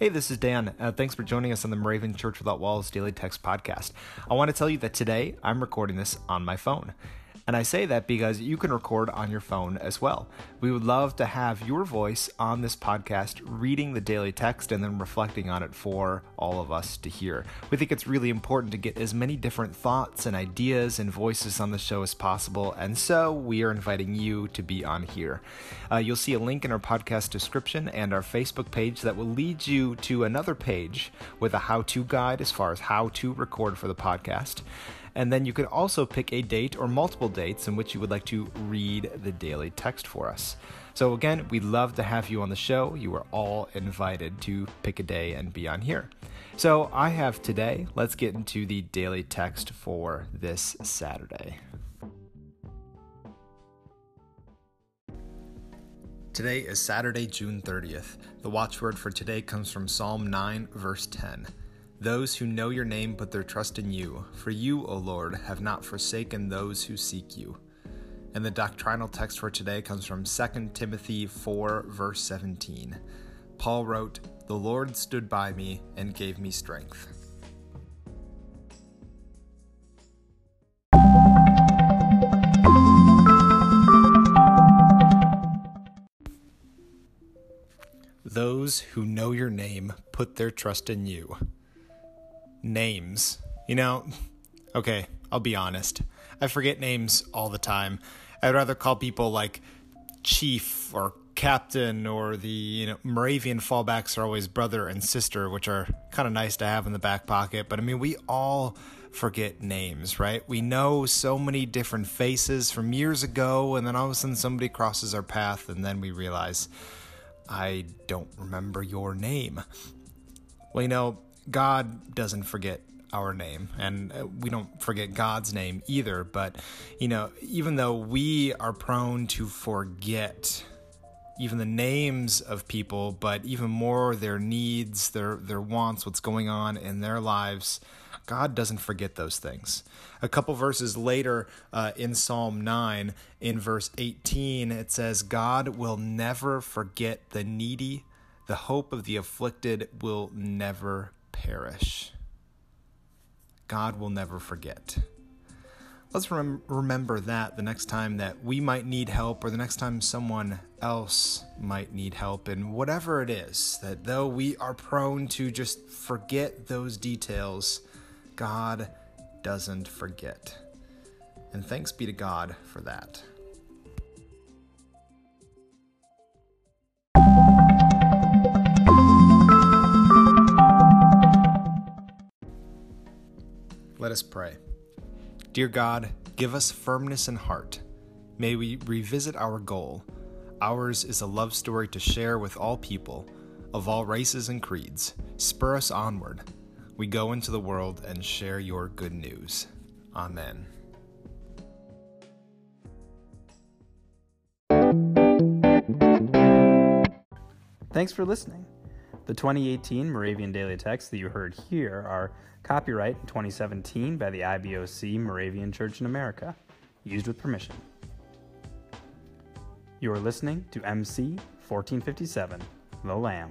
Hey, this is Dan. Uh, thanks for joining us on the Moravian Church Without Walls Daily Text Podcast. I want to tell you that today I'm recording this on my phone. And I say that because you can record on your phone as well. We would love to have your voice on this podcast, reading the daily text and then reflecting on it for all of us to hear. We think it's really important to get as many different thoughts and ideas and voices on the show as possible, and so we are inviting you to be on here. Uh, you'll see a link in our podcast description and our Facebook page that will lead you to another page with a how to guide as far as how to record for the podcast. And then you could also pick a date or multiple dates in which you would like to read the daily text for us. So, again, we'd love to have you on the show. You are all invited to pick a day and be on here. So, I have today, let's get into the daily text for this Saturday. Today is Saturday, June 30th. The watchword for today comes from Psalm 9, verse 10. Those who know your name put their trust in you, for you, O Lord, have not forsaken those who seek you. And the doctrinal text for today comes from 2 Timothy 4, verse 17. Paul wrote, The Lord stood by me and gave me strength. Those who know your name put their trust in you names. You know, okay, I'll be honest. I forget names all the time. I'd rather call people like chief or captain or the you know Moravian fallbacks are always brother and sister, which are kind of nice to have in the back pocket. But I mean, we all forget names, right? We know so many different faces from years ago, and then all of a sudden somebody crosses our path, and then we realize I don't remember your name. Well, you know, God doesn't forget our name and uh, we don't forget God's name either but you know even though we are prone to forget even the names of people but even more their needs their their wants what's going on in their lives God doesn't forget those things. A couple verses later uh, in Psalm 9, in verse 18, it says, God will never forget the needy, the hope of the afflicted will never perish. God will never forget. Let's rem- remember that the next time that we might need help or the next time someone else might need help, and whatever it is, that though we are prone to just forget those details, God doesn't forget. And thanks be to God for that. Let us pray. Dear God, give us firmness in heart. May we revisit our goal. Ours is a love story to share with all people, of all races and creeds. Spur us onward. We go into the world and share your good news. Amen. Thanks for listening. The 2018 Moravian Daily Texts that you heard here are copyright 2017 by the IBOC Moravian Church in America, used with permission. You are listening to MC 1457, The Lamb.